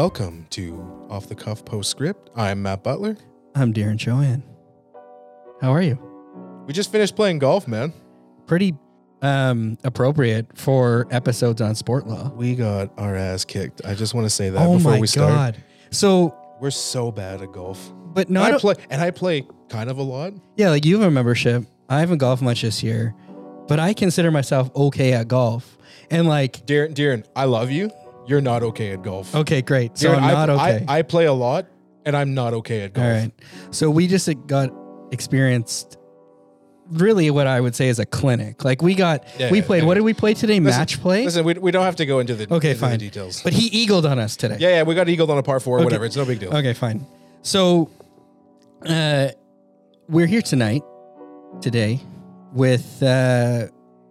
Welcome to Off the Cuff Postscript. I'm Matt Butler. I'm Darren Chohan. How are you? We just finished playing golf, man. Pretty um, appropriate for episodes on sport law. We got our ass kicked. I just want to say that oh before my we start. Oh my god! So, We're so bad at golf. but No, not I play, and I play kind of a lot. yeah, like you have a membership. I haven't golfed much this year, but I consider myself okay at golf. And like, Darren, Darren, I love you. You're not okay at golf. okay, great. So I'm I- not okay. I, I play a lot, and I'm not okay at golf. All right. So we just got experienced really what I would say is a clinic. Like we got Yeah, we played yeah. what did we play today? Listen- Match play? Listen, we, we don't have to go into the Okay, into the fine. details. But he eagled on us today. yeah, yeah, we got eagled on a par four, Okay. whatever. It's no big deal. Okay, fine. So uh we're here tonight today with uh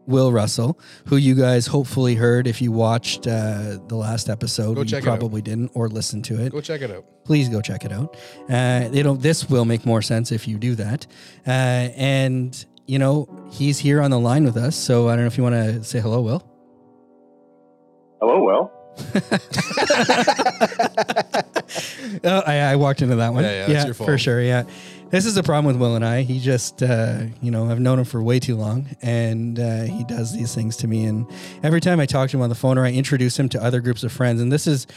Will Russell, who you guys hopefully heard if you watched uh, the last episode. Go you check it out. probably didn't or listened to it. Go check it out. please go check it out. Uh, it'll this will make more sense if you do that. Uh, and you know he's here on the line with us, so I don't know if you want to say hello, Will. Hello, Will. Oh, I, I walked into that one. Yeah, yeah, that's your for sure. Yeah, this is the problem with Will and I. He just, uh, you know, I've known him for way too long, and uh, he does these things to me. And every time I talk to him on the phone or I introduce him to other groups of friends, and this is,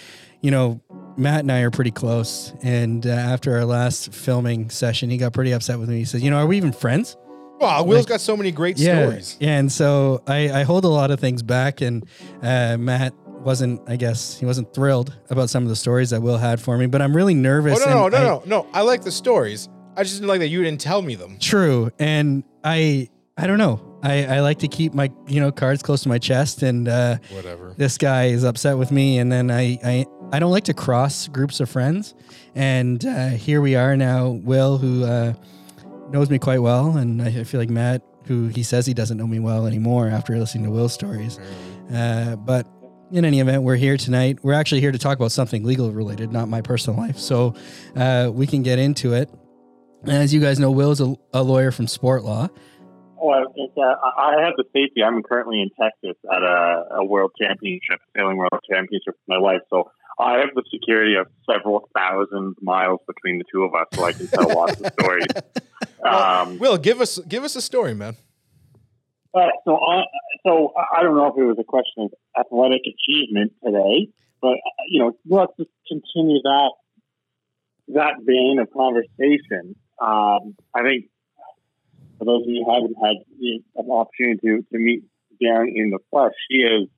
you know, Matt and I are pretty close. And uh, after our last filming session, he got pretty upset with me. He says, "You know, are we even friends?" Wow, Will's got so many great yeah. stories. Yeah, and so I, I hold a lot of things back, and uh, Matt wasn't, I guess, he wasn't thrilled about some of the stories that Will had for me. But I'm really nervous. Oh no, no, no, I- no, no. I like the stories. I just didn't like that you didn't tell me them. True, and I, I don't know. I, I like to keep my, you know, cards close to my chest, and uh, Whatever. this guy is upset with me, and then I, I, I don't like to cross groups of friends, and uh, here we are now. Will, who uh, knows me quite well, and I feel like Matt, who he says he doesn't know me well anymore after listening to Will's stories. Uh, but in any event, we're here tonight. We're actually here to talk about something legal related, not my personal life. So uh, we can get into it. As you guys know, Will's a, a lawyer from sport law. Well, it's, uh, I I have the safety. I'm currently in Texas at a, a world championship, sailing world championship with my wife. So I have the security of several thousand miles between the two of us, so I can tell lots of stories. Um, Will, give us give us a story, man. Uh, so, I, so I- I don't know if it was a question of athletic achievement today, but uh, you know, let's just continue that that vein of conversation. Um, I think for those of you who haven't had an opportunity to, to meet Darren in the flesh, she is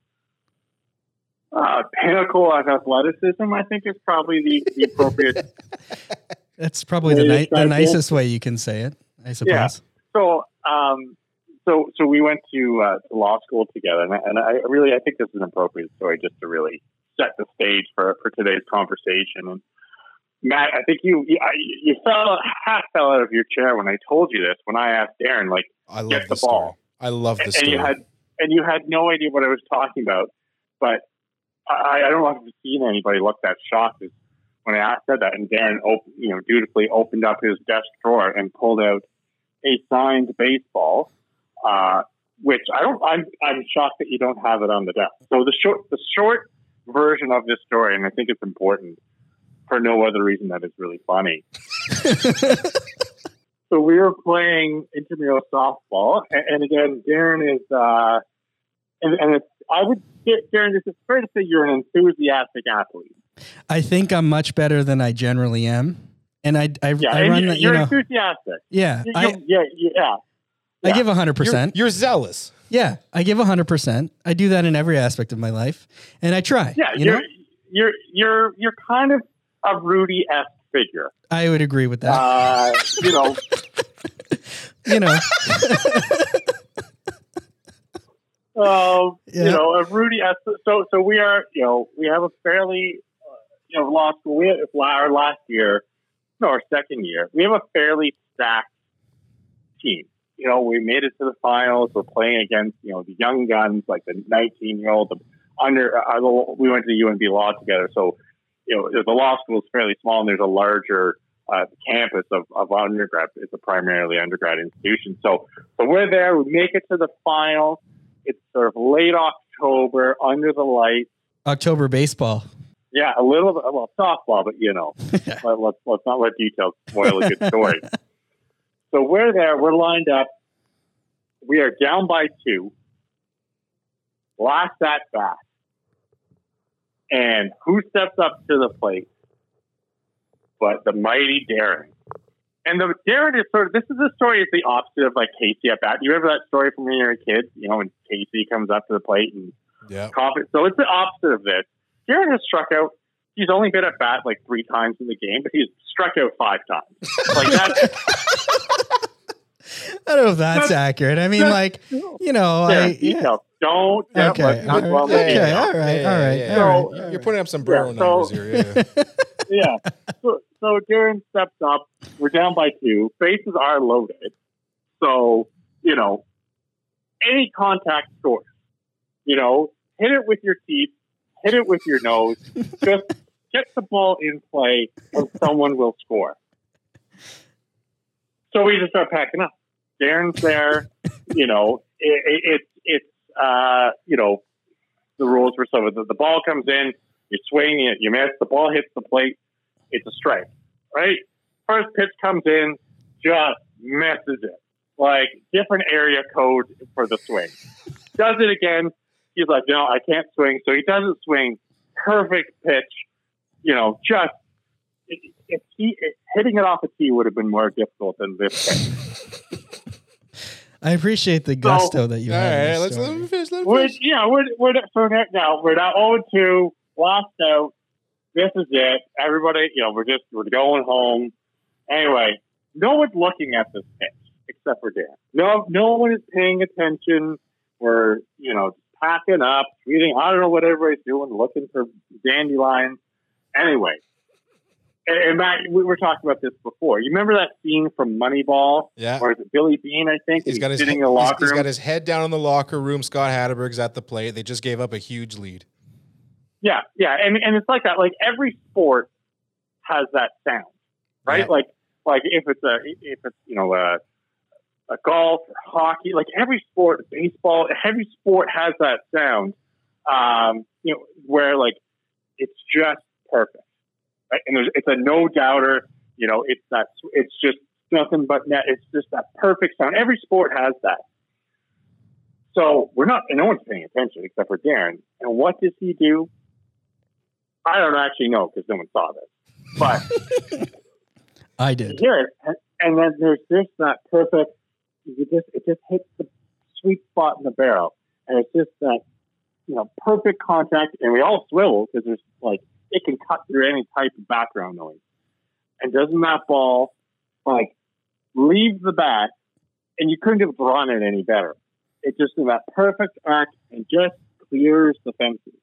uh, pinnacle of athleticism. I think is probably the, the appropriate That's probably the, ni- the nicest way you can say it, I suppose. so um so so we went to uh, to law school together and I, and I really I think this is an appropriate story just to really set the stage for for today's conversation and Matt I think you you, you fell half fell out of your chair when I told you this when I asked Darren like I love Get the ball. I love the and story. you had and you had no idea what I was talking about but I, I don't know if you've seen anybody look that shocked as when I said that and Darren op- you know dutifully opened up his desk drawer and pulled out a signed baseball, uh, which I don't. I'm I'm shocked that you don't have it on the desk. So the short the short version of this story, and I think it's important for no other reason that it's really funny. so we were playing intramural softball, and, and again, Darren is, uh, and, and it's, I would, Darren, it's fair to say you're an enthusiastic athlete. I think I'm much better than I generally am. And I, I, Yeah, I and run you- that, you you're know, enthusiastic. yeah, You- I, you- yeah, yeah. I yeah. give 100%. you're, you're zealous. yeah, I give 100%. I do that in every aspect of my life. And I try. Yeah, you you're, know, you're you're you're kind of a Rudy esque figure. I would agree with that. Uh, you know, you know, um, Yeah. you know, a Rudy. So so we are, you know, we have a fairly, uh, you know, law school. We our last year, no, our second year. We have a fairly stacked team. You know, we made it to the finals. We're playing against, you know, the young guns, like the 19 year old, the under. Uh, we went to the UNB Law together, so you know, the law school is fairly small, and there's a larger uh, campus of, of undergrad. It's a primarily undergrad institution. So, so we're there. We make it to the final. It's sort of late October, under the lights. October baseball. Yeah, a little bit. Well, softball, but you know, let, let's let's not let details spoil a good story. so we're there. We're lined up. We are down by two. Last at bat, and who steps up to the plate? But the mighty Darren. And the Darren is sort of this is the story is the opposite of like Casey at bat. You remember that story from when you were a kid? You know, when Casey comes up to the plate and Yeah. confident. So it's the opposite of this. Darren has struck out. He's only been at bat like three times in the game, but he's struck out five times. Like that's I don't know if that's accurate. I mean, like, you know, yeah, I, yeah. details. Don't. Yeah, Okay, let's well right, okay, details. all right, all right, yeah. all right, You're- You're right. putting up some barrel Yeah, so- numbers here. Yeah. yeah. So, so Darren steps up. We're down by two. Bases are loaded. So, you know, any contact scores. You know, hit it with your teeth, hit it with your nose. Just get the ball in play and someone will score. So we just start packing up. Darren's there. You know, it, it, it's, it's, uh, you know, the rules were so the, the ball comes in, you swing, you, you miss, the ball hits the plate, it's a strike, right? First pitch comes in, just messes it. Like different area code for the swing. Does it again. He's like, no, I can't swing. So he doesn't swing. Perfect pitch. You know, just if he if hitting it off a tee would have been more difficult than this pitch. I appreciate the gusto that you All have. in right, let's let story. him finish. Let him We're, finish. yeah, we're we're so now- now we're now zero two, lost out. This is it. Everybody, you know, we're just we're going home. Anyway, no one's looking at this pitch except for Dan. No, no one is paying attention. We're you know packing up, tweeting. I don't know what everybody's doing, looking for dandelions. Anyway, and, Matt, we were talking about this before. You remember that scene from Moneyball, Yeah. or is it Billy Beane? I think He's got his sitting he- in the locker he's room. got his head down in the locker room. Scott Hatteberg's at the plate. They just gave up a huge lead. Yeah, yeah, and and it's like that. Like every sport has that sound, right? Yeah. Like like if it's a if it's you know a a golf or hockey, like every sport, baseball, every sport has that sound. Um, you know where like it's just perfect? And there's it's a no doubter. You know, it's that it's just nothing but net. It's just that perfect sound. Every sport has that. So we're not, and no one's paying attention except for Darren. And what does he do? I don't actually know because no one saw this. But I did. here, it, and, and then there's this that perfect. You just it just hits the sweet spot in the barrel, and it's just that you know perfect contact, and we all swivel because there's like it can cut through any type of background noise. And doesn't that ball like leave the bat, and you couldn't have drawn it any better. It just in that perfect arc and just clears the fences.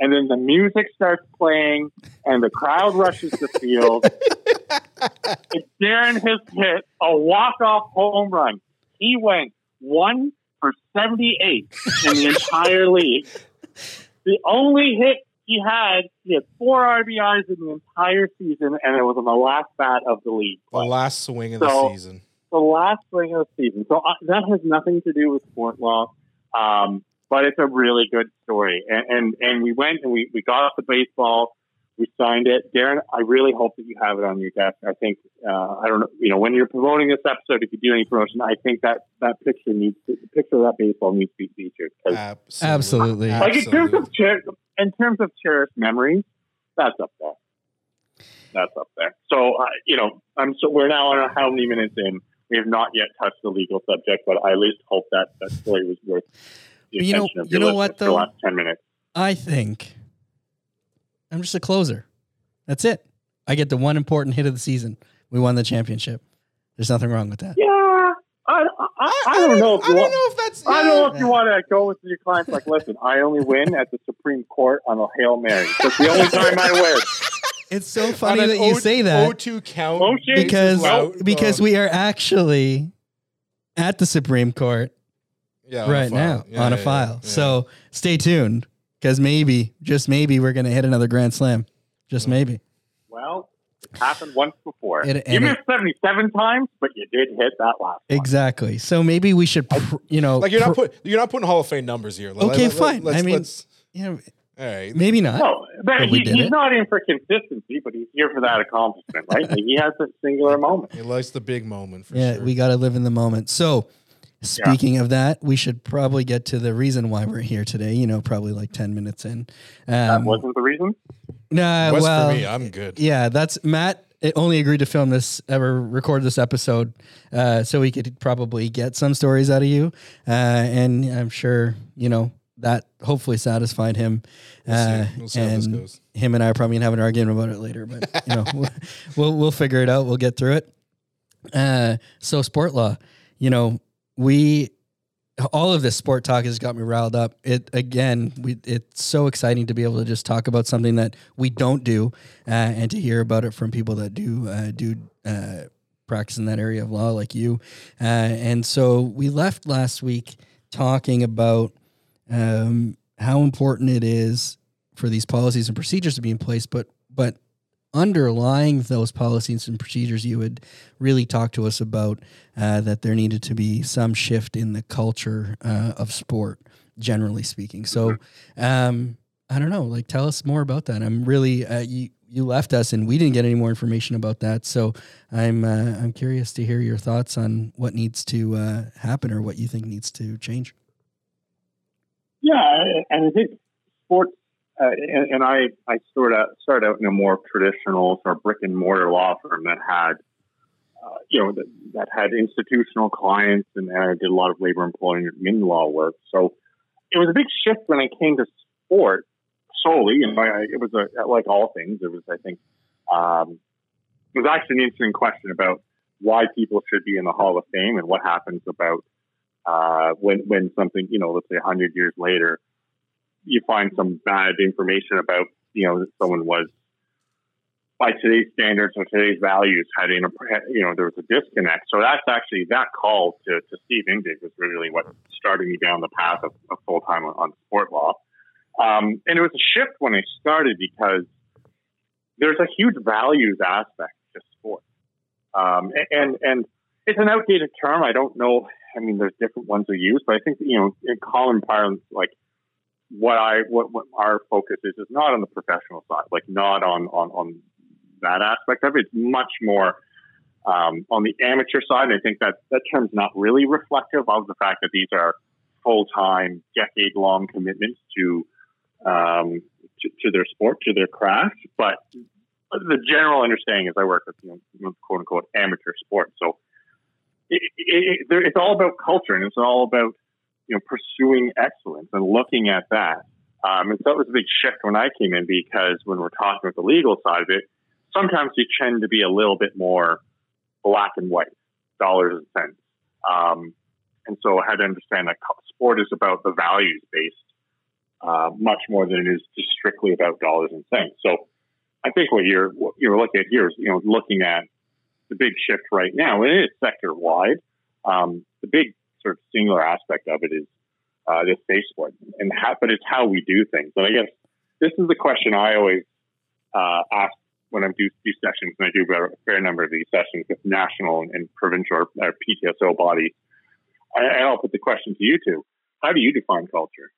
And then the music starts playing, and the crowd rushes the field. and Darren has hit a walk-off home run. He went one for 78 in the entire league. The only hit he had, he had four RBIs in the entire season, and it was on the last bat of the league. The last swing of the season. the last swing of the season. So uh, that has nothing to do with sport law, um, but it's a really good story. And, and and we went and we, we got off the baseball. We signed it, Darren. I really hope that you have it on your desk. I think uh, I don't know. You know, when you're promoting this episode, if you do any promotion, I think that that picture needs to, the picture of that baseball needs to be featured. Absolutely. Absolutely. like in terms of cher- in terms of cherished memories, that's up there. That's up there. So uh, you know, I'm so we're now on how many minutes in. We have not yet touched the legal subject, but I at least hope that that story was worth the But you know- attention of you know what, though? the last ten minutes. I think I'm just a closer. That's it. I get the one important hit of the season. We won the championship. There's nothing wrong with that. Yeah, I, I, I, I don't know if I don't want. know if that's. I don't know if you want to go with your clients like, listen, I only win at the Supreme Court on a Hail Mary. That's the only time I win. It's so funny that you O- say that O2 count Motion because Loud, because we are actually at the Supreme Court yeah, on a right file. now Yeah, on a file. yeah. So stay tuned because maybe, just maybe, we're going to hit another grand slam. Just maybe. Well, it happened once before. It- you and it- missed 77 times, but you did hit that last one. Exactly. So maybe we should, pr- you know, like you're not pr- put you're not putting Hall of Fame numbers here. Let- Okay, let- let- fine. let's- I mean- let's- you know, All right. Maybe not. No, but, But he, he's it. not in for consistency, but he's here for that accomplishment, right? He has a singular moment. He likes the big moment for yeah, sure. we got to live in the moment. So, speaking of that, we should probably get to the reason why we're here today. You know, probably like ten minutes in. That Um, wasn't the reason. No, nah, was well, for me. I'm good. yeah, that's Matt. It only agreed to film this, ever record this episode, uh, so we could probably get some stories out of you, uh, and I'm sure you know that hopefully satisfied him. We'll Uh, see. We'll see how this and goes. him and I are probably gonna have an argument about it later, but you know, we'll, we'll we'll figure it out. We'll get through it. Uh, so sport law, you know, we all of this sport talk has got me riled up. It again, we it's so exciting to be able to just talk about something that we don't do, uh, and to hear about it from people that do uh, do uh, practice in that area of law, like you. Uh, and so we left last week talking about um, how important it is for these policies and procedures to be in place, but but underlying those policies and procedures, you would really talk to us about uh, that there needed to be some shift in the culture uh, of sport, generally speaking. So, um, I don't know, like tell us more about that. I'm really uh, you you left us and we didn't get any more information about that. So I'm uh, I'm curious to hear your thoughts on what needs to uh, happen or what you think needs to change. Yeah, and I think sports, uh, and, and I, I started out, started out in a more traditional sort of brick and mortar law firm that had, uh, you know, that, that had institutional clients, and, and I did a lot of labor employment in law work. So it was a big shift when I came to sport solely, and I, it was a, like all things. It was, I think, um, it was actually an interesting question about why people should be in the Hall of Fame and what happens about uh, when when something you know, let's say hundred years later, you find some bad information about you know someone was by today's standards or today's values had a you know there was a disconnect. So that's actually that call to, to Steve Indig was really what started me down the path of, of full time on, on sport law. Um, and it was a shift when I started because there's a huge values aspect to sport. Um, and, and it's an outdated term. I don't know. I mean, there's different ones we use, but I think, you know, in common parlance, like what I, what, what our focus is, is not on the professional side, like not on, on, on that aspect of it. It's much more, um, on the amateur side. I think that that term's not really reflective of the fact that these are full-time, decade-long commitments to, um, to, to their sport, to their craft. But the general understanding is I work with, you know, quote unquote amateur sports, So it, it, it, it's all about culture and it's all about, you know, pursuing excellence and looking at that. Um, and so it was a big shift when I came in because when we're talking about the legal side of it, sometimes you tend to be a little bit more black and white, dollars and cents. Um, and so I had to understand that sport is about the values based, uh, much more than it is just strictly about dollars and cents. So I think what you're what you're looking at here is you know looking at the big shift right now, and it is sector wide. Um, the big sort of singular aspect of it is uh, this sport, and how, but it's how we do things. And I guess this is the question I always uh, ask when I do do sessions, and I do a fair number of these sessions with national and, and provincial or, or PTSO bodies. I, I'll put the question to you two: How do you define culture?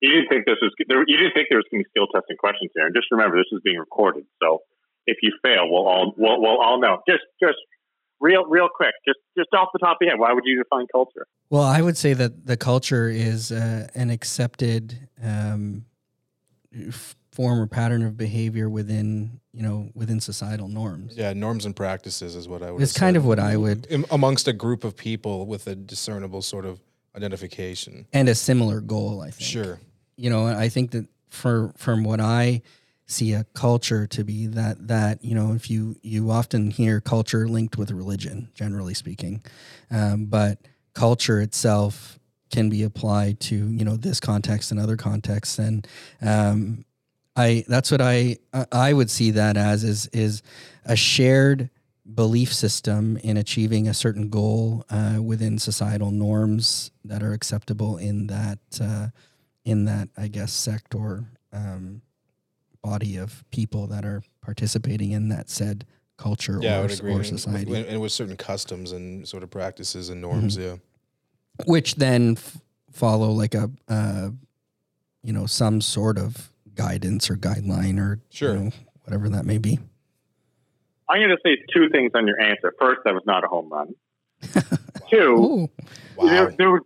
You didn't think this was there, you didn't think there was going to be skill testing questions here, and just remember this is being recorded. So if you fail, we'll all we'll, we'll all know. Just just real real quick, just just off the top of your head, why would you define culture? Well, I would say that the culture is uh, an accepted um, form or pattern of behavior within you know within societal norms. Yeah, norms and practices is what I would. It's kind of what I would- Am- amongst a group of people with a discernible sort of identification. and a similar goal. I think. Sure. you know i think that for from what i see a culture to be that that you know if you you often hear culture linked with religion generally speaking. Um, but culture itself can be applied to you know this context and other contexts. And um, i that's what i i would see that as is is a shared belief system in achieving a certain goal uh, within societal norms that are acceptable in that uh, in that I guess sector um, body of people that are participating in that said culture Yeah, I or, would agree. or society, And, and with certain customs and sort of practices and norms. Mm-hmm. Yeah. which then f- follow like a uh, you know, some sort of guidance or guideline or Sure. you know, whatever that may be. I'm going to say two things on your answer. First, that was not a home run. Two, Wow. there, there was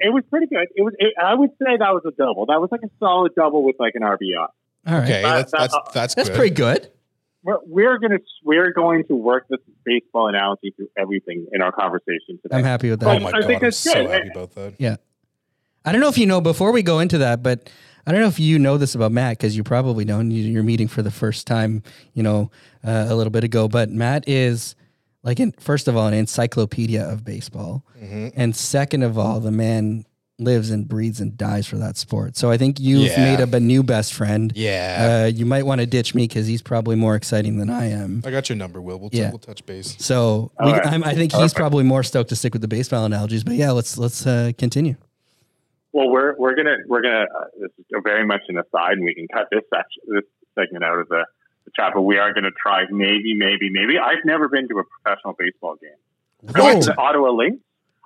it was pretty good. It was. It, I would say that was a double. That was like a solid double with like an RBI. All right. Okay, That- that's that's that's That's good. pretty good. We're, we're gonna we're going to work this baseball analogy through everything in our conversation today. I'm happy with that. Oh I my think god, I'm it's so good. happy about that. Yeah. I don't know if you know before we go into that, but I don't know if you know this about Matt because you probably don't. You- You're meeting for the first time, you know, uh, a little bit ago. But Matt is like, in, first of all, an encyclopedia of baseball, Mhm. and second of all, the man lives and breathes and dies for that sport. So I think you've Yeah. made up a new best friend. Yeah, Uh, you might want to ditch me because he's probably more exciting than I am. I got your number, Will. We'll, Yeah. we'll touch base. So we, All right. I'm, I think he's Perfect. probably more stoked to stick with the baseball analogies. But yeah, let's let's uh, continue. Well, we're we're gonna we're gonna uh, this is very much an aside, and we can cut this section this segment out of the, the chat. But we are gonna try maybe maybe maybe. I've never been to a professional baseball game. I went to Ottawa Lynx.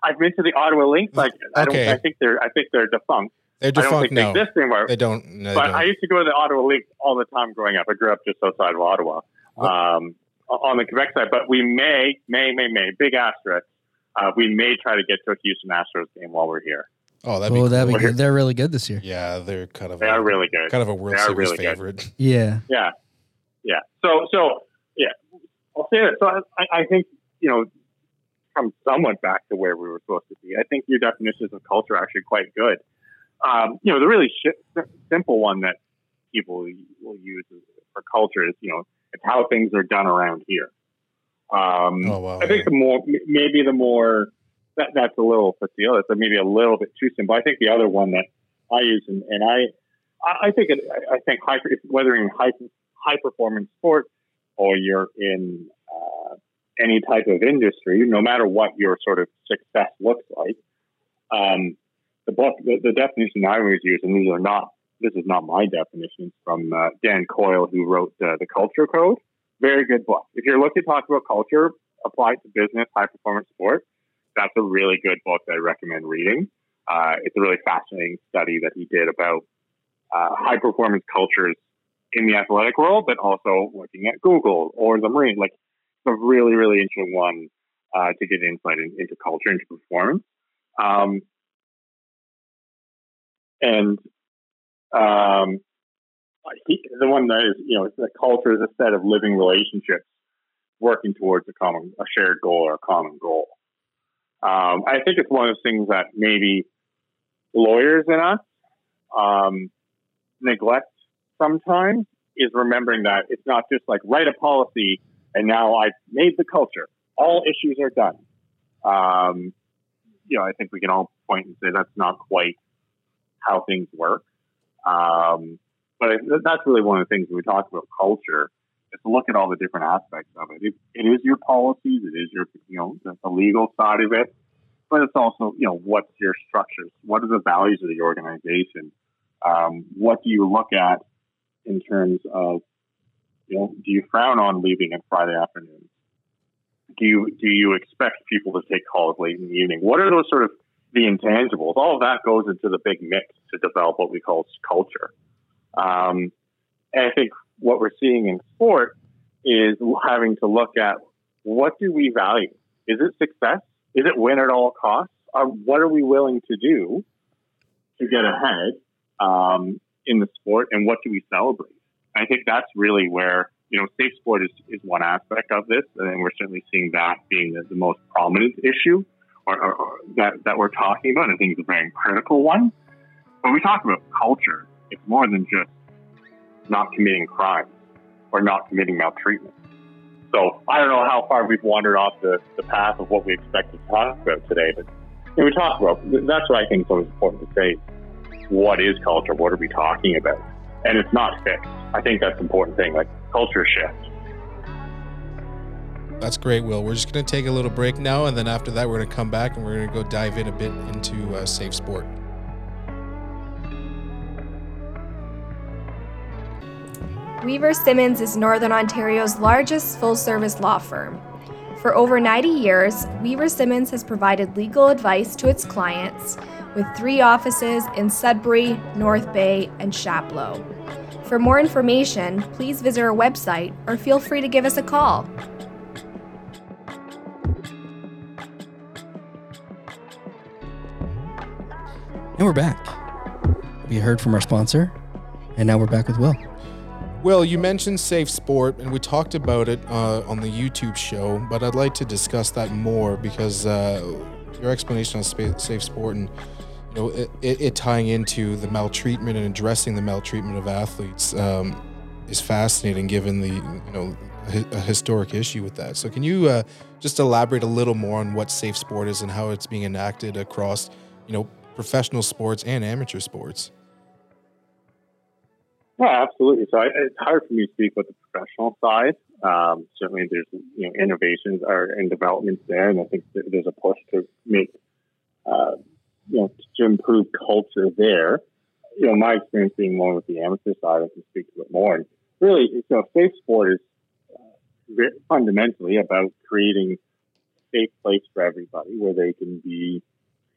I've been to the Ottawa Lynx. Like I don't. Okay. I think they're I think they're defunct. They're I don't defunct think now. they exist anymore. They don't. No, they But don't. I used to go to the Ottawa League all the time growing up. I grew up just outside of Ottawa, um, on the Quebec side. But we may, may, may, may, big asterisk. Uh, we may try to get to a Houston Astros game while we're here. oh, that'd be. oh, that'd be cool. good. They're really good this year. yeah, they're kind of. They a, are really good. kind of a World Series really good. favorite. Yeah. Yeah, yeah. So, so yeah. I'll say that. So I, I think you know, come somewhat back to where we were supposed to be. I think your definitions of culture are actually quite good. Um, you know, the really sh- simple one that people will use for culture is you know it's how things are done around here. Um, Oh wow. I think the more maybe the more that that's a little facile. It's maybe a little bit too simple. I think the other one that I use and, and I I think it, I think high whether in high high performance sport or you're in any type of industry, no matter what your sort of success looks like, um, the book the, the definition I always use, and these are not this is not my definition from uh, Dan Coyle, who wrote uh, the Culture Code. Very good book. If you're looking to talk about culture applied to business, high performance sport, that's a really good book that I recommend reading. Uh, it's a really fascinating study that he did about uh, high performance cultures in the athletic world, but also looking at Google or the Marine. Like, a really, really interesting one uh, to get insight in, into culture, into performance. Um, and um, he, the one that is, you know, that culture is a set of living relationships working towards a common, a shared goal or a common goal. Um, I think it's one of those things that maybe lawyers in us um, neglect sometimes is remembering that it's not just like write a policy and now I've made the culture. All issues are done. Um, you know, I think we can all point and say that's not quite how things work. Um, but that's really one of the things when we talk about culture is to look at all the different aspects of it. It, it is your policies, it is your, you know, the, the legal side of it, but it's also, you know, what's your structures? What are the values of the organization? Um, what do you look at in terms of, you know, do you frown on leaving on Friday afternoons? Do you do you expect people to take calls late in the evening? What are those sort of the intangibles? All of that goes into the big mix to develop what we call culture. Um, and I think what we're seeing in sport is having to look at what do we value? Is it success? Is it win at all costs? Or what are we willing to do to get ahead um, in the sport, and what do we celebrate? I think that's really where you know safe sport is, is one aspect of this, and we're certainly seeing that being the, the most prominent issue or, or, or that that we're talking about. I think it's a very critical one. When we talk about culture, it's more than just not committing crimes or not committing maltreatment. So I don't know how far we've wandered off the, the path of what we expected to talk about today, but we talk about that's what I think is always important to say. What is culture? What are we talking about? And it's not fixed. I think that's the important thing. Like culture shift. That's great, Will. We're just going to take a little break now, and then after that, we're going to come back and we're going to go dive in a bit into uh, safe sport. Weaver Simmons is Northern Ontario's largest full service law firm. For over 90 years, Weaver Simmons has provided legal advice to its clients, with three offices in Sudbury, North Bay, and Chapleau. For more information, please visit our website or feel free to give us a call. And we're back. We heard from our sponsor, and now we're back with Will. Well, you mentioned safe sport, and we talked about it uh, on the YouTube show, but I'd like to discuss that more because uh, your explanation on spa- safe sport and you know it, it, it tying into the maltreatment and addressing the maltreatment of athletes um, is fascinating, given the you know a historic issue with that. So, can you uh, just elaborate a little more on what safe sport is and how it's being enacted across you know professional sports and amateur sports? Yeah, absolutely. So I, it's hard for me to speak with the professional side. Um, certainly, there's you know innovations are and developments there, and I think there's a push to make uh, you know to improve culture there. You know, my experience being more with the amateur side, I can speak to it more. And really, you know, safe sport is uh, fundamentally about creating a safe place for everybody where they can be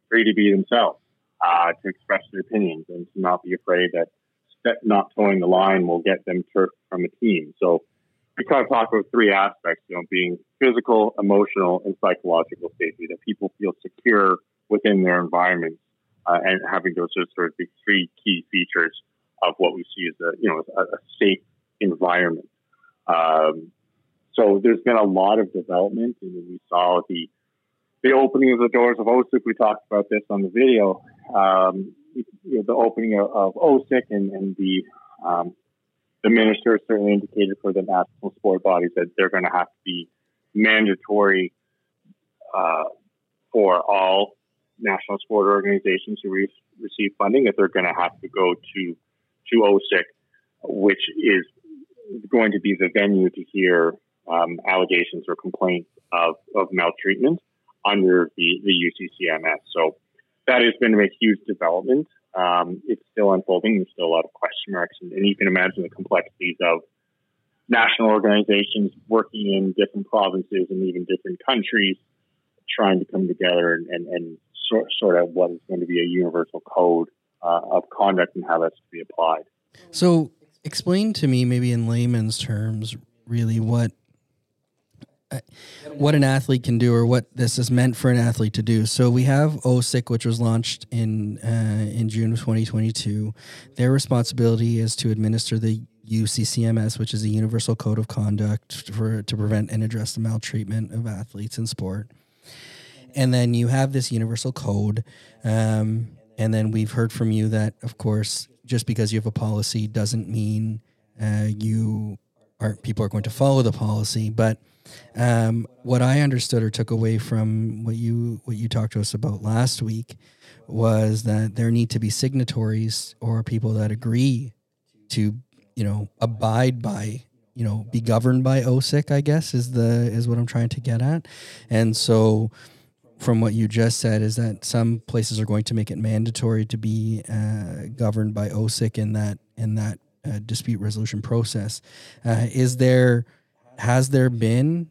free to be themselves, uh, to express their opinions, and to not be afraid that not towing the line will get them turfed from a team. So we kind of talk about three aspects, you know, being physical, emotional, and psychological safety, that people feel secure within their environment uh, and having those sort of the three key features of what we see as a, you know, a, a safe environment. Um, so there's been a lot of development, and we saw the the opening of the doors of OSIC. We talked about this on the video. Um, you know, the opening of, of OSIC and, and the um, the minister certainly indicated for the national sport bodies that they're going to have to be mandatory uh, for all national sport organizations who re- receive funding that they're going to have to go to to OSIC, which is going to be the venue to hear um, allegations or complaints of, of maltreatment under the, the UCCMS. So that has been a huge development. Um, it's still unfolding. There's still a lot of question marks, and, and, you can imagine the complexities of national organizations working in different provinces and even different countries, trying to come together and, and, and sort, sort of what is going to be a universal code uh, of conduct and how that's to be applied. So, explain to me, maybe in layman's terms, really what what an athlete can do or what this is meant for an athlete to do. So we have OSIC, which was launched in uh, in June of 2022. Their responsibility is to administer the UCCMS, which is a Universal Code of Conduct for to prevent and address the maltreatment of athletes in sport. And then you have this universal code, um, and then we've heard from you that, of course, just because you have a policy doesn't mean uh, you are people are going to follow the policy, but um, what I understood or took away from what you what you talked to us about last week was that there need to be signatories or people that agree to you know abide by you know be governed by OSIC. I guess is the is what I'm trying to get at, and so from what you just said is that some places are going to make it mandatory to be uh, governed by OSIC in that in that uh, dispute resolution process. Uh, is there has there been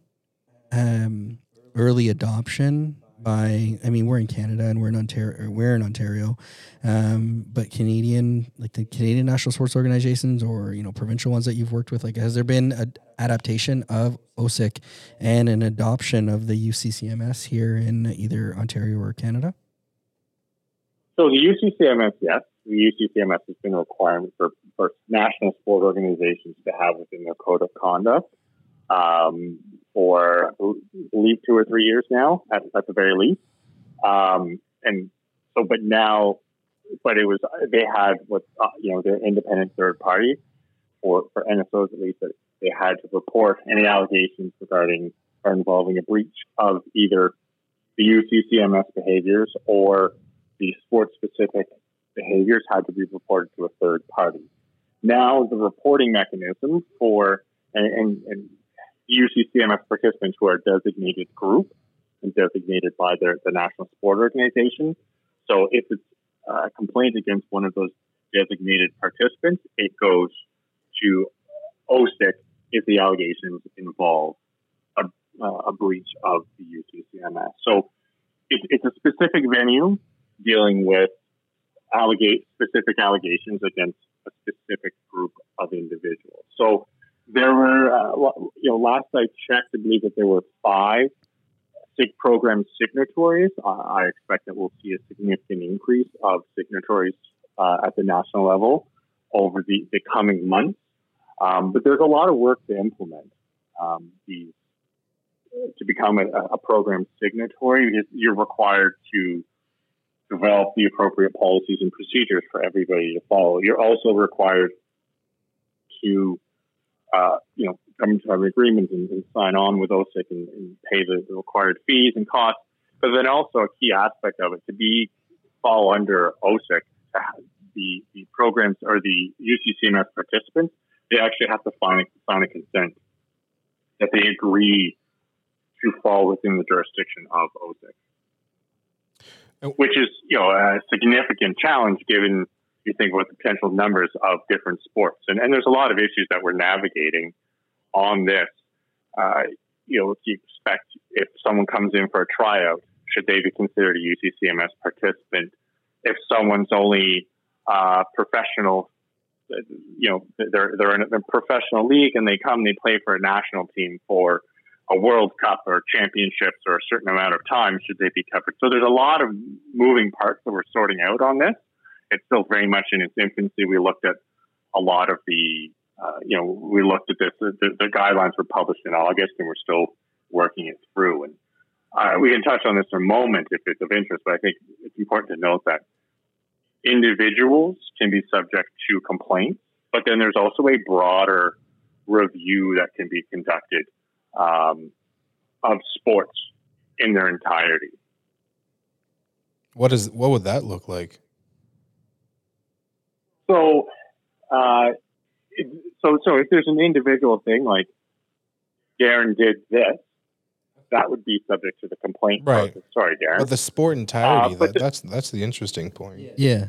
um, early adoption by I mean we're in Canada and we're in Ontario we're in Ontario um, but Canadian like the Canadian national sports organizations or you know provincial ones that you've worked with like has there been an adaptation of OSIC and an adoption of the UCCMS here in either Ontario or Canada? So the UCCMS yes the UCCMS has been a requirement for, for national sport organizations to have within their code of conduct um, for I believe two or three years now, at, at the very least. Um, and so, but now, but it was they had what uh, you know their independent third party for for NSOs at least that they had to report any allegations regarding or involving a breach of either the UCCMS behaviors or the sports specific behaviors had to be reported to a third party. Now the reporting mechanism for and, and, and UCCMS participants who are designated group and designated by their, the National Sport Organization. So if it's a complaint against one of those designated participants, it goes to OSIC if the allegations involve a, uh, a breach of the UCCMS. So it, it's a specific venue dealing with allegate specific allegations against a specific group of individuals. So there were, uh, you know, last I checked, I believe that there were five SIG program signatories. Uh, I expect that we'll see a significant increase of signatories uh, at the national level over the, the coming months. Um, but there's a lot of work to implement um, these to become a, a program signatory. You're required to develop the appropriate policies and procedures for everybody to follow. You're also required to, uh, you know, come to an agreement and, and, sign on with OSIC and, and pay the, the, required fees and costs. But then also a key aspect of it to be fall under OSIC, the, the programs or the UCCMS participants, they actually have to sign, sign a consent that they agree to fall within the jurisdiction of OSIC which is you know a significant challenge given you think about the potential numbers of different sports. And, and there's a lot of issues that we're navigating on this. Uh, you know, you expect if someone comes in for a tryout, should they be considered a UCCMS participant? If someone's only uh, professional, you know, they're they're in a professional league and they come, and they play for a national team for a World Cup or championships or a certain amount of time should they be covered. So there's a lot of moving parts that we're sorting out on this. It's still very much in its infancy. We looked at a lot of the, uh, you know, we looked at this. The, the, guidelines were published in August, and we're still working it through. And uh, we can touch on this in a moment if it's of interest, but I think it's important to note that individuals can be subject to complaints, but then there's also a broader review that can be conducted um, of sports in their entirety. What is what would that look like? So, uh, so so if there's an individual thing like Darren did this, that would be subject to the complaint. Right. Process. Sorry, Darren. But the sport entirety, uh, that, the, that's that's the interesting point. Yeah.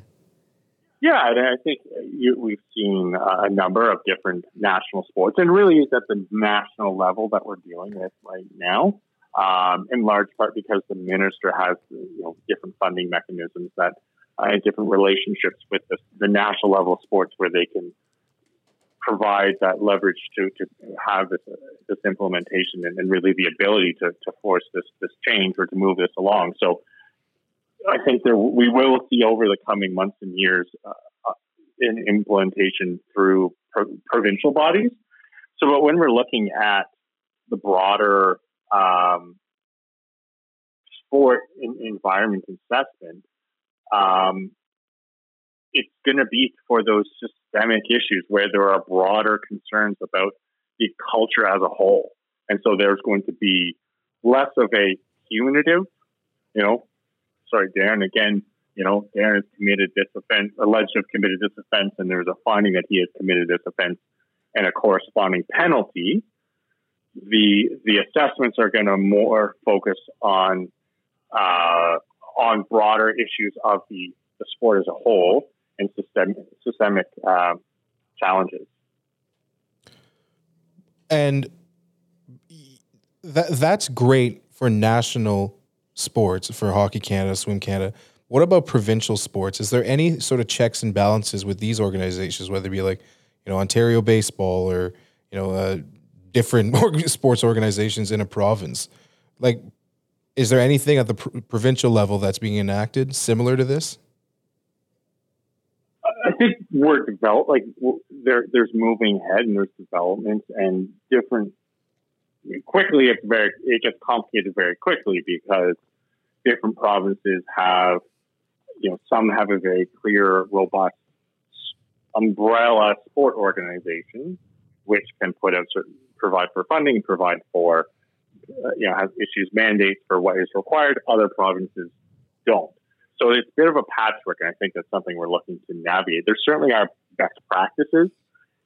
Yeah, and I think you, we've seen a number of different national sports, and really it's at the national level that we're dealing with right now. Um, in large part because the minister has you know different funding mechanisms that uh, different relationships with the, the national level sports where they can provide that leverage to, to have this, this implementation and, and really the ability to, to force this this change or to move this along. So I think there we will see over the coming months and years uh, uh in implementation through pro- provincial bodies. So, but when we're looking at the broader um, sport in, environment assessment, um, it's going to be for those systemic issues where there are broader concerns about the culture as a whole. And so there's going to be less of a punitive, you know, sorry, Darren, again, you know, Darren has committed this offense, alleged to have committed this offense, and there's a finding that he has committed this offense and a corresponding penalty. The the assessments are going to more focus on uh, on broader issues of the, the sport as a whole and systemic systemic uh, challenges. And that that's great for national sports for Hockey Canada, Swim Canada. What about provincial sports? Is there any sort of checks and balances with these organizations, whether it be like, you know, Ontario baseball or you know, uh, different sports organizations in a province? Like, is there anything at the pr- provincial level that's being enacted similar to this? I think we're developed. Like there, there's moving ahead and there's developments and different quickly it's very it gets complicated very quickly because different provinces have you know some have a very clear robust umbrella sport organization which can put out certain provide for funding provide for uh, you know has issues mandates for what is required other provinces don't. So it's a bit of a patchwork and i think that's something we're looking to navigate. There certainly are best practices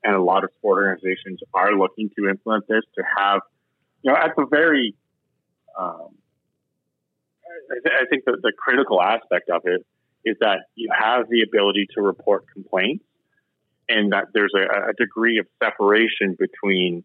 and a lot of sport organizations are looking to implement this to have you know, at the very, um, I, th- I, think the, the critical aspect of it is that you have the ability to report complaints and that there's a, a degree of separation between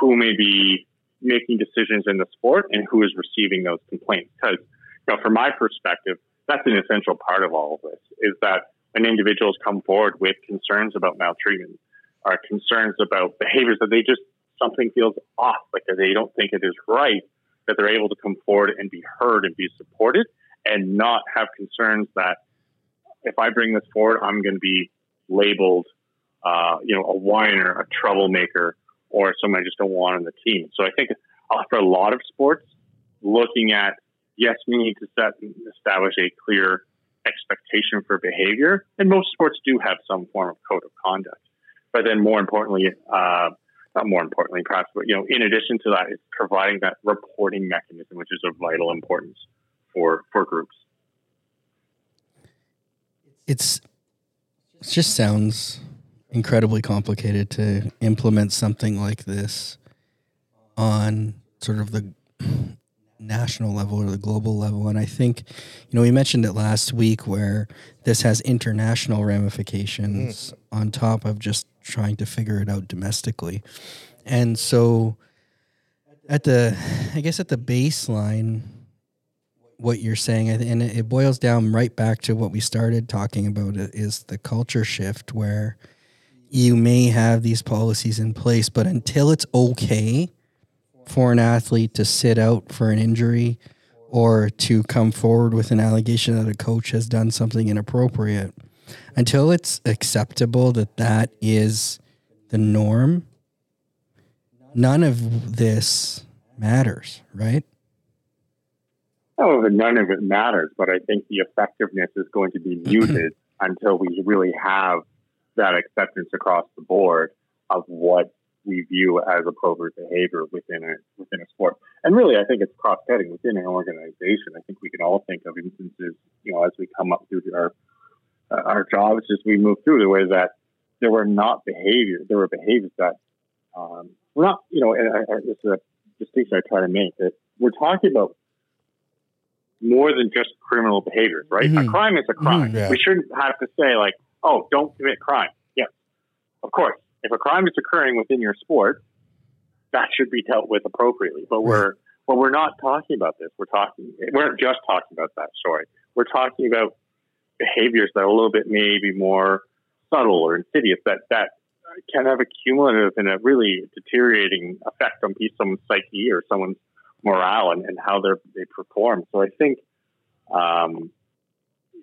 who may be making decisions in the sport and who is receiving those complaints. Because, you know, from my perspective, that's an essential part of all of this is that when individuals come forward with concerns about maltreatment or concerns about behaviors that they just something feels off, like they don't think it is right, that they're able to come forward and be heard and be supported and not have concerns that if I bring this forward, I'm going to be labeled, uh, you know, a whiner, a troublemaker, or someone I just don't want on the team. So I think for a lot of sports, looking at yes, we need to set and establish a clear expectation for behavior, and most sports do have some form of code of conduct. But then, more importantly, uh, not more importantly, perhaps, but you know, in addition to that, is providing that reporting mechanism, which is of vital importance for for groups. It's it just sounds incredibly complicated to implement something like this on sort of the national level or the global level. And I think, you know, we mentioned it last week where this has international ramifications mm. on top of just trying to figure it out domestically. And so at the, I guess at the baseline, what you're saying, and it boils down right back to what we started talking about is the culture shift where you may have these policies in place, but until it's okay for an athlete to sit out for an injury or to come forward with an allegation that a coach has done something inappropriate until it's acceptable that that is the norm none of this matters right? Oh none of it matters but i think the effectiveness is going to be muted until we really have that acceptance across the board of what we view as appropriate behavior within a within a sport. And really, I think it's cross cutting within an organization. I think we can all think of instances, you know, as we come up through our uh, our jobs as we move through the way that there were not behaviors, there were behaviors that um, were not, you know, and I, I, this is a distinction I try to make that we're talking about more than just criminal behaviors, right? Mm-hmm. A crime is a crime. Mm-hmm, yeah. We shouldn't have to say like, oh, don't commit crime. Yes, of course, if a crime is occurring within your sport, that should be dealt with appropriately. But we're well, we're not talking about this. We're talking. We're not just talking about that story. We're talking about behaviors that are a little bit maybe more subtle or insidious that that can have a cumulative and a really deteriorating effect on someone's psyche or someone's morale and, and how they they perform. So I think um,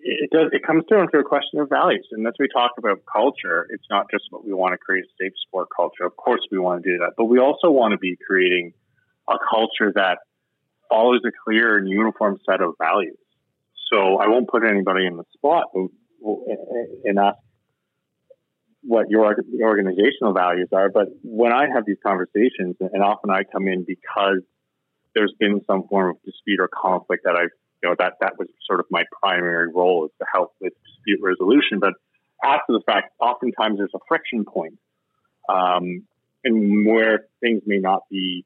it does. It comes down to a question of values, and as we talk about culture, it's not just what we want to create a safe sport culture. Of course, we want to do that, but we also want to be creating a culture that follows a clear and uniform set of values. So I won't put anybody in the spot and ask what your organizational values are. But when I have these conversations, and often I come in because there's been some form of dispute or conflict that I've you know, that, that was sort of my primary role is to help with dispute resolution. But after the fact, oftentimes there's a friction point, um, and where things may not be,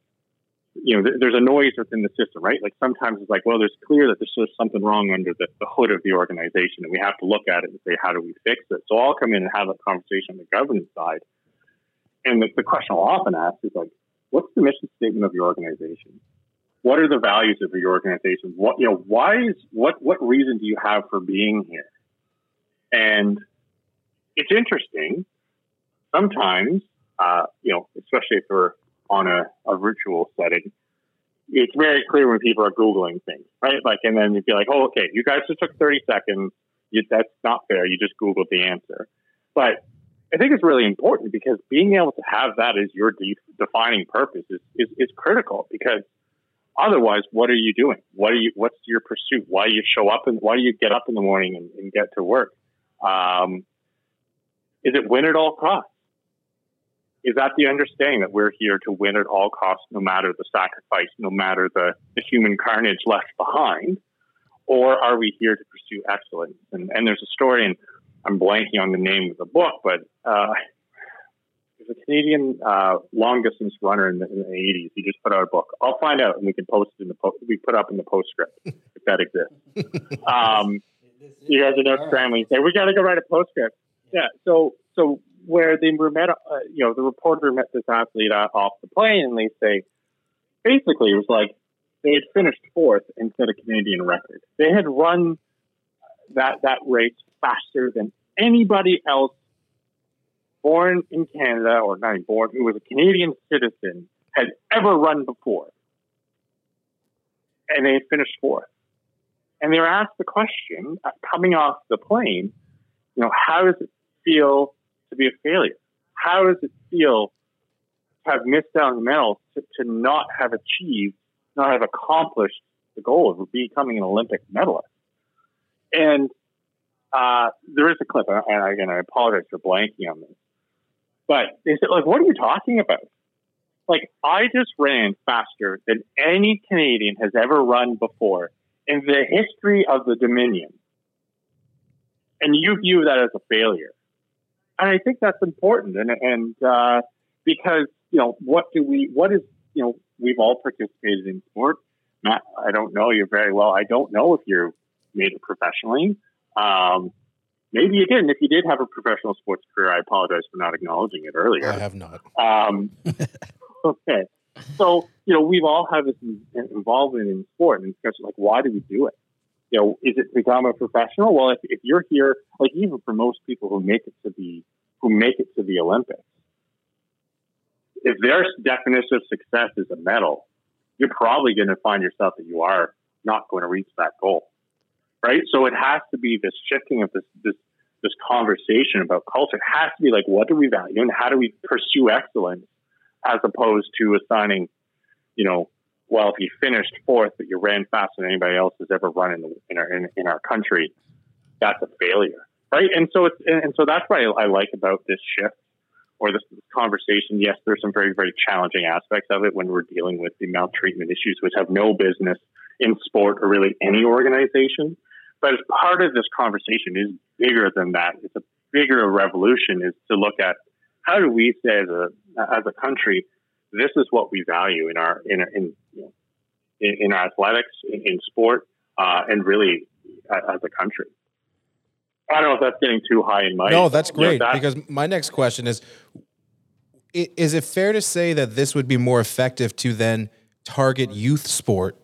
you know, th- there's a noise within the system, right? Like sometimes it's like, well, there's clear that there's something wrong under the, the hood of the organization, and we have to look at it and say, how do we fix it? So I'll come in and have a conversation on the governance side. And the, the question I'll often ask is like, what's the mission statement of your organization? What are the values of your organization? What you know, why is what what reason do you have for being here? And it's interesting. Sometimes, uh, you know, especially if we're on a, a virtual setting, it's very clear when people are googling things, right? Like, and then you'd be like, "Oh, okay, you guys just took thirty seconds. You, that's not fair. You just googled the answer." But I think it's really important because being able to have that as your de- defining purpose is, is, is critical because Otherwise, what are you doing? What are you? What's your pursuit? Why do you show up and why do you get up in the morning and, and get to work? Um, is it win at all costs? Is that the understanding that we're here to win at all costs, no matter the sacrifice, no matter the, the human carnage left behind? Or are we here to pursue excellence? And, and there's a story, and I'm blanking on the name of the book, but uh, He's a Canadian uh, long distance runner in the, in the, 80s. He just put out a book. I'll find out and we can post it in the post. We put up in the postscript if that exists. Um, you guys are now scrambling. Say we got to go write a postscript. Yeah. So so where they were met, uh, you know, the reporter met this athlete off the plane, and they say basically it was like they had finished fourth and set a Canadian record. They had run that that race faster than anybody else born in Canada or not even born who was a Canadian citizen had ever run before. And they finished fourth. And they were asked the question uh, coming off the plane, you know, how does it feel to be a failure? How does it feel to have missed out on the medals, to, to not have achieved, not have accomplished the goal of becoming an Olympic medalist? And uh, there is a clip, and again, I apologize for blanking on this, but they said, like, what are you talking about? Like, I just ran faster than any Canadian has ever run before in the history of the Dominion. And you view that as a failure. And I think that's important. And, and, uh, because, you know, what do we, what is, you know, we've all participated in sport. Matt, I don't know you very well. I don't know if you made it professionally. Um, maybe you didn't. If you did have a professional sports career, I apologize for not acknowledging it earlier. I have not. Um, okay. So, you know, we've all had this involvement in sport and especially like, why do we do it? You know, is it to become a professional? Well, if, if you're here, like even for most people who make it to the, who make it to the Olympics, if their definition of success is a medal, you're probably going to find yourself that you are not going to reach that goal. Right. So it has to be this shifting of this, this, this conversation about culture. It has to be like, what do we value and how do we pursue excellence as opposed to assigning, you know, well, if you finished fourth, but you ran faster than anybody else has ever run in, the, in our in, in, our country, that's a failure, right? And so it's and so that's what I, I like about this shift or this, this, conversation. Yes, there's some very very challenging aspects of it when we're dealing with the maltreatment issues, which have no business in sport or really any organization. But as part of this conversation is bigger than that. It's a bigger revolution is to look at how do we say as a as a country, this is what we value in our in in in, in, athletics, in, in sport, uh, and really as a country. I don't know if that's getting too high in my. No, that's great you know, because my next question is: Is it fair to say that this would be more effective to then target youth sport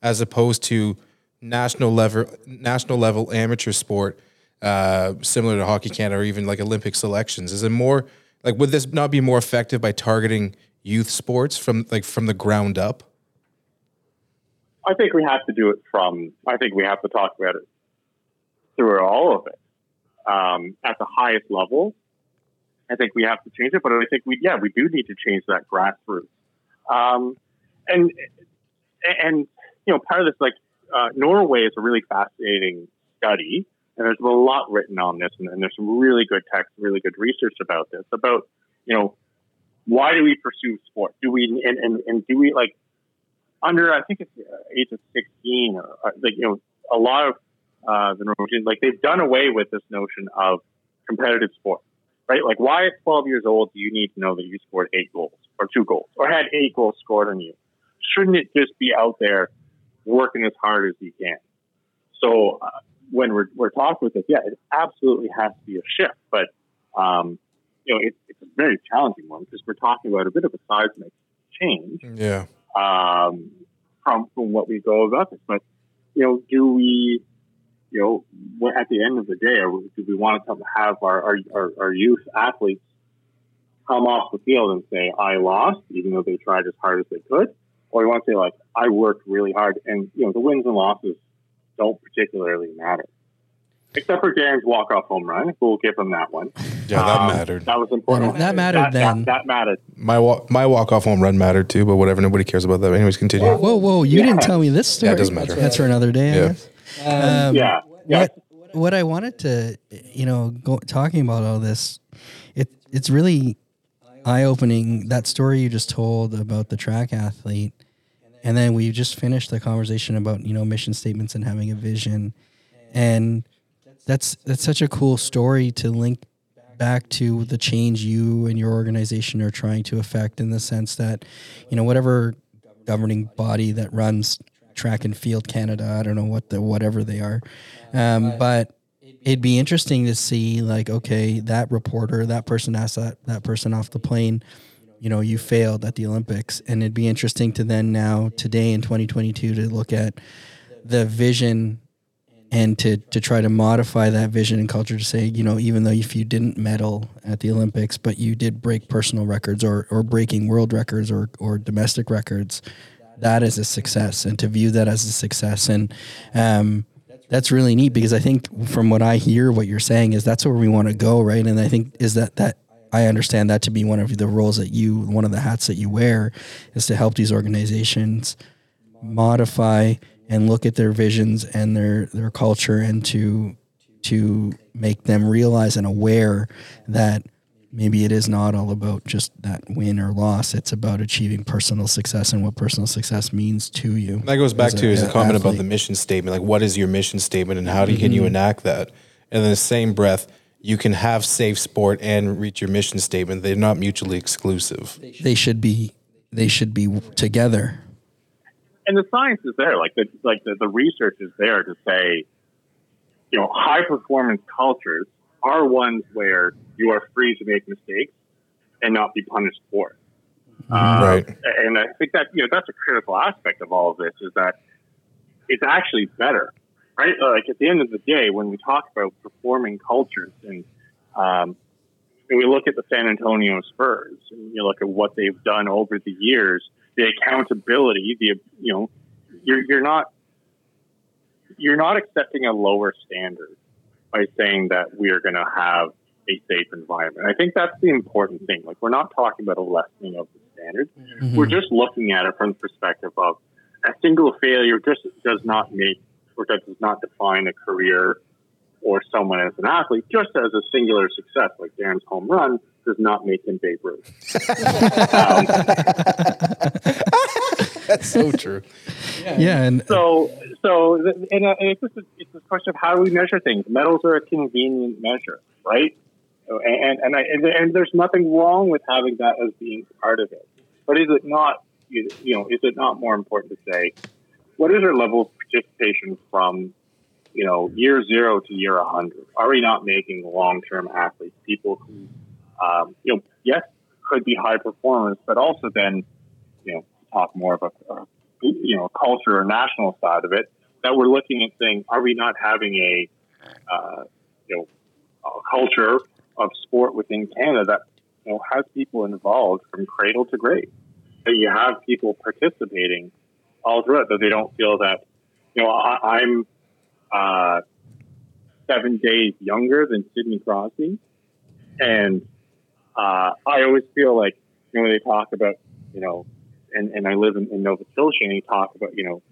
as opposed to national level national level amateur sport, uh, similar to Hockey Canada or even like Olympic selections? Is it more like, would this not be more effective by targeting youth sports from like from the ground up? I think we have to do it from. I think we have to talk about it through all of it um, at the highest level. I think we have to change it, but I think we, yeah, we do need to change that grassroots. Um, and and you know, part of this, like uh, Norway, is a really fascinating study and there's a lot written on this, and, and there's some really good text, really good research about this, about, you know, why do we pursue sport? Do we, and, and, and do we, like, under, I think it's uh, age of 16, or, uh, like, you know, a lot of uh, the Norwegians, like, they've done away with this notion of competitive sport, right? Like, why at 12 years old do you need to know that you scored eight goals or two goals or had eight goals scored on you? Shouldn't it just be out there working as hard as you can? So, uh, when we're, we're talking with this, yeah, it absolutely has to be a shift. But, um, you know, it, it's a very challenging one because we're talking about a bit of a seismic change. Yeah. Um, from, from what we go about this. But, you know, do we, you know, at the end of the day, do we want to have our, our, our youth athletes come off the field and say, I lost, even though they tried as hard as they could? Or we want to say, like, I worked really hard. And, you know, the wins and losses don't particularly matter. Except for Darren's walk-off home run. We'll give him that one. Yeah, that um, mattered. That was important. that mattered that, then. That, that, mattered. My walk, my walk-off home run mattered too, but whatever. Nobody cares about that. Anyways, continue. Whoa, whoa, whoa! You yeah. didn't tell me this story. Yeah, doesn't matter. That's for another day. Yeah. Um, yeah. yeah. What, what I wanted to, you know, go, talking about all this, it it's really eye-opening. That story you just told about the track athlete and then we just finished the conversation about you know mission statements and having a vision. And that's that's such a cool story to link back to the change you and your organization are trying to affect in the sense that you know whatever governing body that runs track and field canada i don't know what the whatever they are. Um, but it'd be interesting to see like okay that reporter that person asked that that person off the plane you know you failed at the Olympics, and it'd be interesting to then now today in 2022 to look at the vision and to to try to modify that vision and culture to say, you know, even though if you didn't medal at the Olympics, but you did break personal records or or breaking world records or or domestic records, that is a success, and to view that as a success, and um, that's really neat because I think from what I hear, what you're saying is that's where we want to go, right? And I think is that that I understand that to be one of the roles that you, one of the hats that you wear, is to help these organizations modify and look at their visions and their their culture and to to make them realize and aware that maybe it is not all about just that win or loss. It's about achieving personal success and what personal success means to you. That goes back to his a- comment about the mission statement. Like, what is your mission statement, and how do can you mm-hmm. enact that? And in the same breath, you can have safe sport and reach your mission statement. They're not mutually exclusive. They should be they should be together. and the science is there. Like the like the, the research is there to say, you know, high performance cultures are ones where you are free to make mistakes and not be punished for it. Uh, Right. And I think that you know that's a critical aspect of all of this is that it's actually better, right? Like at the end of the day, when we talk about performing cultures and um, and we look at the San Antonio Spurs and you look at what they've done over the years, the accountability, the you know, you're you're not you're not accepting a lower standard by saying that we are going to have a safe environment. I think that's the important thing. Like we're not talking about a lessening of the standard. We're just looking at it from the perspective of a single failure just does not make or does not define a career or someone as an athlete, just as a singular success, like Darren's home run, does not make him Babe Ruth. um, That's so true. Yeah, and so, so, and, uh, and it's just a, it's a question of how do we measure things. Medals are a convenient measure, right? And and, I, and and there's nothing wrong with having that as being part of it. But is it not? You you know, is it not more important to say what is our level of participation from you know year zero to year 100? Are we not making long term athletes people who um, you know yes could be high performers, but also then you know talk more of a, a you know culture or national side of it that we're looking at saying are we not having a uh, you know a culture of sport within Canada that you know has people involved from cradle to grave that you have people participating all throughout that they don't feel that you know I, I'm uh, seven days younger than Sidney Crosby. And uh, I always feel like you know when they talk about you know and, and I live in, in Nova Scotia and they talk about you know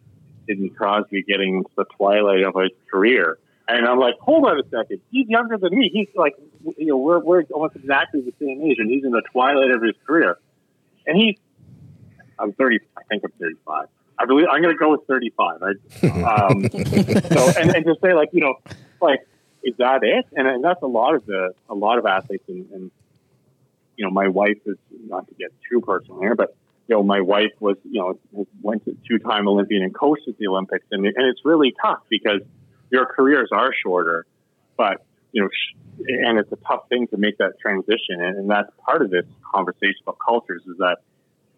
Sidney Crosby getting into the twilight of his career. And I'm like hold on a second. He's younger than me. He's like you know we're, we're almost exactly the same age and he's in the twilight of his career. And he's I'm 30 I think I'm 35 I believe I'm going to go with 35 right um, so and, and say like you know like is that it? And, and that's a lot of the a lot of athletes and, and you know my wife is not to get too personal here but you know my wife was you know went to two-time Olympian and coached at the Olympics and, and it's really tough because your careers are shorter but you know and it's a tough thing to make that transition and, and that's part of this conversation about cultures is that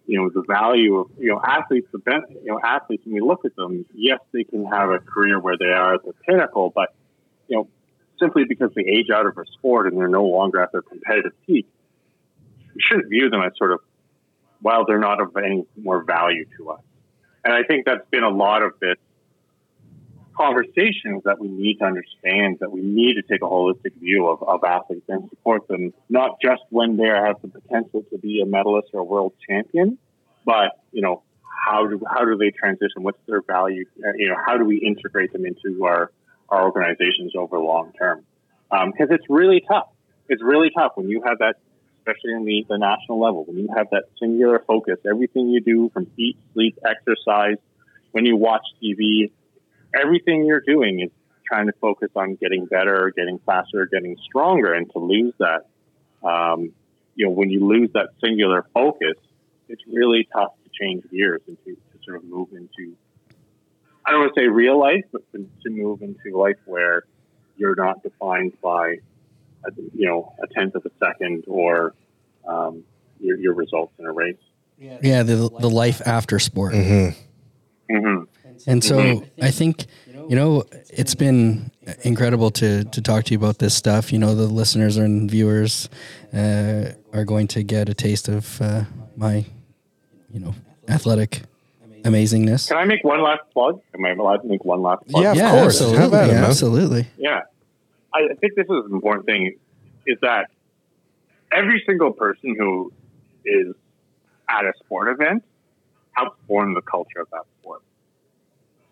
you know the value of you know athletes you know athletes when we look at them yes they can have a career where they are at the pinnacle but you know simply because they age out of a sport and they're no longer at their competitive peak we shouldn't view them as sort of while they're not of any more value to us. And I think that's been a lot of this conversations that we need to understand that we need to take a holistic view of, of athletes and support them, not just when they have the potential to be a medalist or a world champion, but, you know, how do, how do they transition? What's their value? Uh, You know, how do we integrate them into our, our organizations over long term? Because it's really tough. It's really tough when you have that, especially in the, the national level, when you have that singular focus, everything you do from eat, sleep, exercise, when you watch TV, everything you're doing is trying to focus on getting better, getting faster, getting stronger, and to lose that, um, you know, when you lose that singular focus, it's really tough to change gears and to, to sort of move into, I don't want to say real life, but to, to move into life where you're not defined by, a, you know, a tenth of a second or um, your, your results in a race. yeah, the the life after sport. hmm Mm-hmm. And so I think, You know, it's been incredible to to talk to you about this stuff. You know, the listeners and viewers uh, are going to get a taste of uh, my, you know, athletic amazingness. Can I make one last plug? Am I allowed to make one last plug? Yeah, of yeah, course. Absolutely, at it, man. absolutely. Yeah. I think this is an important thing is that every single person who is at a sport event helps form the culture of that sport.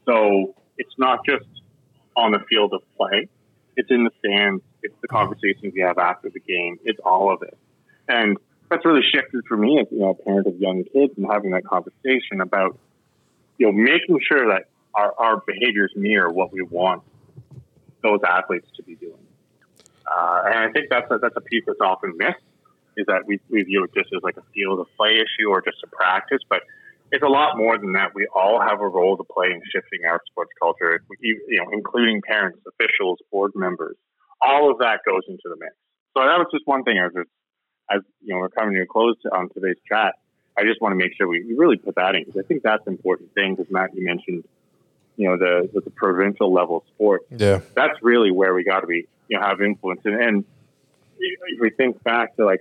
So it's not just on the field of play. It's in the stands. It's the conversations you have after the game. It's all of it. And that's really shifted for me as, you know, a parent of young kids and having that conversation about, you know, making sure that our, our behaviors mirror what we want those athletes to be doing. Uh, and I think that's a, that's a piece that's often missed is that we, we view it just as like a field of play issue or just a practice, but it's a lot more than that. We all have a role to play in shifting our sports culture, you know, including parents, officials, board members. All of that goes into the mix. So that was just one thing. As as you know, we're coming to a close on today's chat. I just want to make sure we, we really put that in because I think that's an important thing. Because Matt, you mentioned, you know, the the, the provincial level sport. Yeah. That's really where we got to be, you know, have influence. And, and if we think back to like,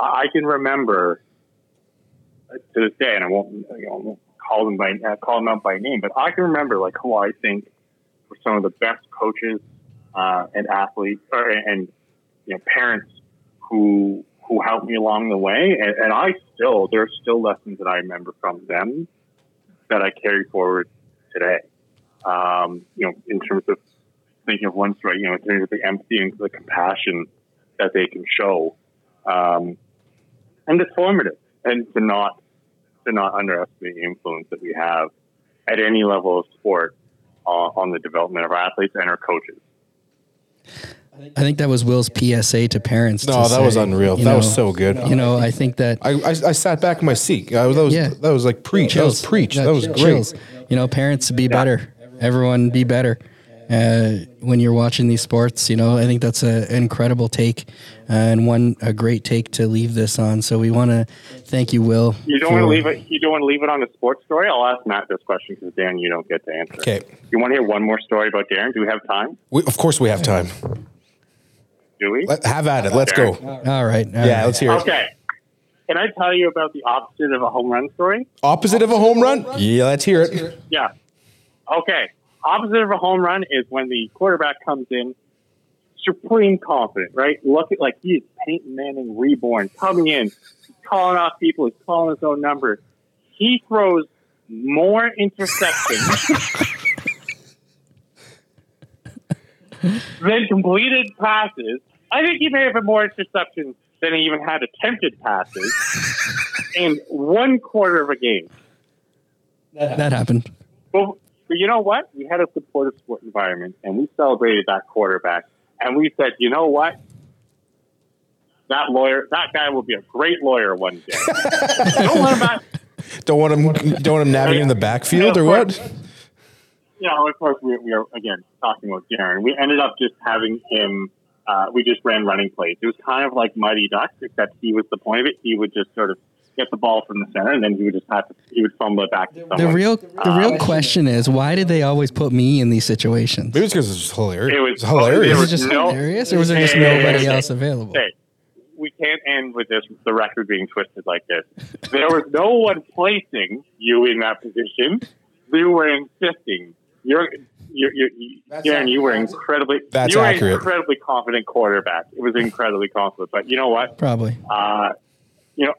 I can remember to this day, and I won't, you know, I won't call them by uh, call them out by name, but I can remember like who I think were some of the best coaches uh, and athletes, or, and you know, parents who who helped me along the way, and, and I still there are still lessons that I remember from them that I carry forward today. Um, you know, in terms of thinking of one's right, you know, in terms of the empathy and the compassion that they can show, um, and it's formative and to not to not underestimate the influence that we have at any level of sport uh, on the development of our athletes and our coaches. I think that was Will's PSA to parents. No, to that was unreal. That know, was so good. You know, I think that I, I, I sat back in my seat. I, that was Yeah. that was like preach. That was preach. Yeah, That was great. chills. You know, parents be better. Everyone be better. Uh, when you're watching these sports, you know, I think that's a, an incredible take uh, and one a great take to leave this on. So we want to thank you, Will. You don't want to leave it. You don't want to leave it on the sports story. I'll ask Matt this question because Dan, you don't get to answer. Okay. You want to hear one more story about Darren? Do we have time? We, of course, we have time. Do we? Let, have at it. Let's go. All right. all Yeah, right. let's hear it. Okay. Can I tell you about the opposite of a home run story? Opposite of a home run? Yeah, let's hear it. Yeah. Okay. Opposite of a home run is when the quarterback comes in, supreme confident, right? Look at like he is Peyton Manning reborn, coming in, calling off people, he's calling his own number. He throws more interceptions than completed passes. I think he may have had more interceptions than he even had attempted passes in one quarter of a game. That happened. Well, but you know what? We had a supportive sport environment, and we celebrated that quarterback. And we said, you know what? That lawyer, that guy will be a great lawyer one day. don't want him back. Don't want him. Don't want him navigating in the backfield or what? You know, of course, we, we are again talking about Darren. We ended up just having him. Uh, we just ran running plays. It was kind of like Mighty Ducks, except he was the point of it. He would just sort of get the ball from the center, and then he would just have to. He would fumble it back to someone. The real the real Uh, question is why did they always put me in these situations? Maybe it's because it's just hilarious. It was- It's hilarious. it Was just no- hilarious, or was there just Hey, hey, nobody hey, else hey. available? Hey, we can't end with this the record being twisted like this. There was no one placing you in that position. You were insisting. You're, you're, you're, you Darren, you were incredibly. That's you were accurate. incredibly confident quarterback. It was incredibly confident. But you know what? Probably. Uh, you know,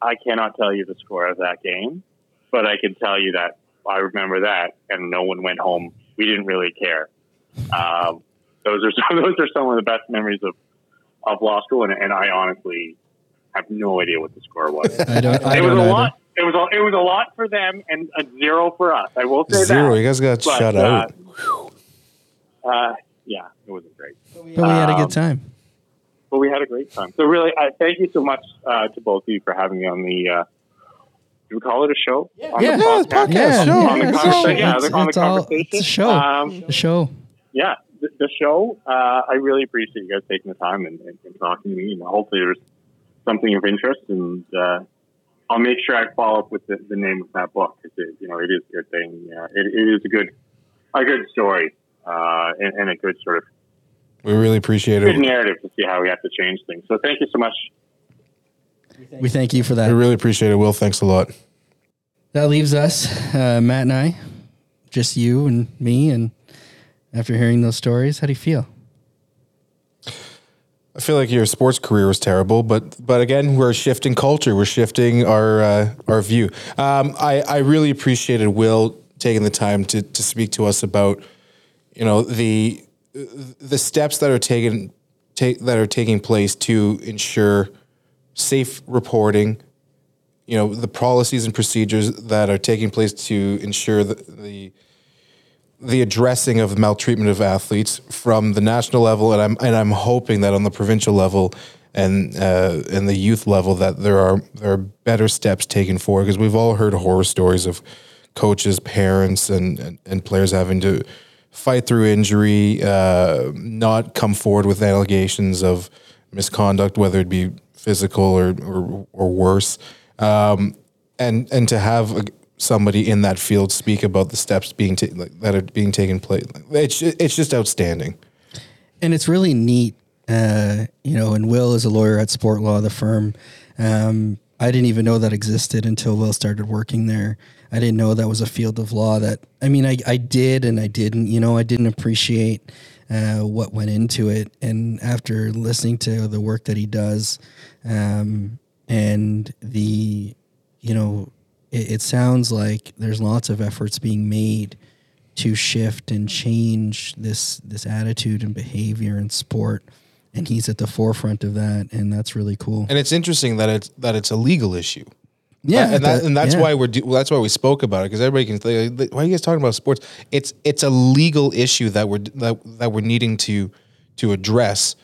I cannot tell you the score of that game, but I can tell you that I remember that, and no one went home. We didn't really care. Um, those are some, those are some of the best memories of, of law school, and, and I honestly have no idea what the score was. I don't. I it was don't a either. lot. It was a, it was a lot for them and a zero for us. I will say Zero. that. You guys got But, shut uh, out. Uh, yeah, it wasn't great. But we had a Um, good time. But we had a great time. So really, I thank you so much uh, to both of you for having me on the. Uh, do we call it a show? On Yeah. the Yeah, it's podcast. Yeah, show. On the it's a conversation, show. yeah, It's- on the it's all- conversation. it's a show. Um, The show. yeah, the, the show. Uh, I really appreciate you guys taking the time and, and, and talking to me. And hopefully, there's something of interest. And uh, I'll make sure I follow up with the, the name of that book because you know it is a good thing. Yeah, it, it is a good a good story uh, and, and a good sort of We really appreciate good it. Good narrative to see how we have to change things. So thank you so much. We thank you for that. We really appreciate it, Will. Thanks a lot. That leaves us, uh, Matt and I, just you and me. And after hearing those stories, how do you feel? I feel like your sports career was terrible, but but again, we're shifting culture. We're shifting our uh, our view. Um, I I really appreciated Will taking the time to to speak to us about you know the the steps that are taken take that are taking place to ensure safe reporting. You know the policies and procedures that are taking place to ensure the, the the addressing of maltreatment of athletes from the national level, and I'm and I'm hoping that on the provincial level and uh, and the youth level that there are there are better steps taken forward because we've all heard horror stories of coaches, parents, and and, and players having to fight through injury, uh, not come forward with allegations of misconduct, whether it be physical or or, or worse, um, and and to have a, somebody in that field speak about the steps being ta- that are being taken place. It's it's just outstanding. and it's really neat. Uh, you know, and Will is a lawyer at Sport Law, the firm. Um, I didn't even know that existed until Will started working there. I didn't know that was a field of law that, I mean, I, I did and I didn't, you know, I didn't appreciate uh, what went into it. And after listening to the work that he does um, and the, you know, it, it sounds like there's lots of efforts being made to shift and change this this attitude and behavior in sport and he's at the forefront of that and that's really cool And it's interesting that it's that it's a legal issue. Yeah and, that, and that's yeah. why we're do, that's why we spoke about it because everybody can think like, why are you guys talking about sports? It's it's a legal issue that we're that, that we're needing to to address.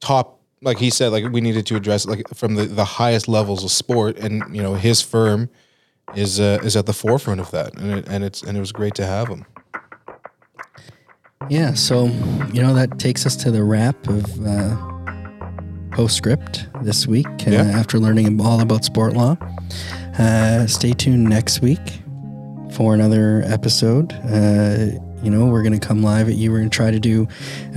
Top like he said, like we needed to address like from the, the highest levels of sport, and you know his firm is uh, is at the forefront of that, and it, and it's and it was great to have him. yeah so you know that takes us to the wrap of uh, postscript this week uh, Yeah. after learning all about sport law uh, stay tuned next week for another episode uh, you know we're going to come live at you we're going to try to do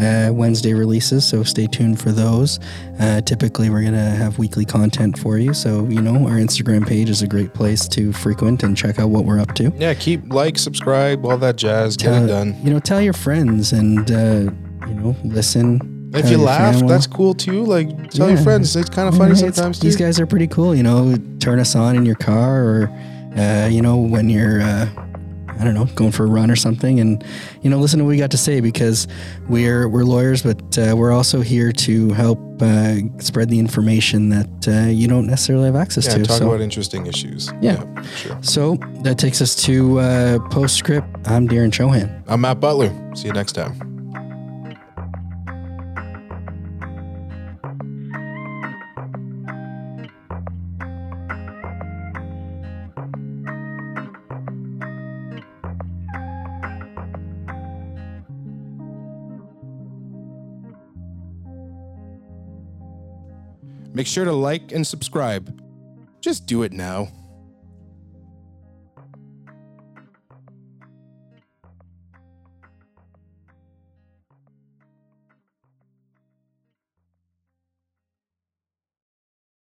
uh, wednesday releases so stay tuned for those uh, typically we're going to have weekly content for you so you know our instagram page is a great place to frequent and check out what we're up to Yeah, keep like, subscribe, all that jazz. Get it done. you know tell your friends and uh, you know listen If you laugh, family. that's cool too. Like tell your friends. It's kind of funny it's- sometimes These guys are pretty cool. You know, turn us on in your car or, uh, you know, when you're, uh, I don't know, going for a run or something, and you know, listen to what we got to say because we're we're lawyers, but uh, we're also here to help uh, spread the information that uh, you don't necessarily have access Yeah, to. talk so, about interesting issues. Yeah. sure. so that takes us to uh, postscript. I'm Darren Chohan. I'm Matt Butler. See you next time. Make sure to like and subscribe. Just do it now.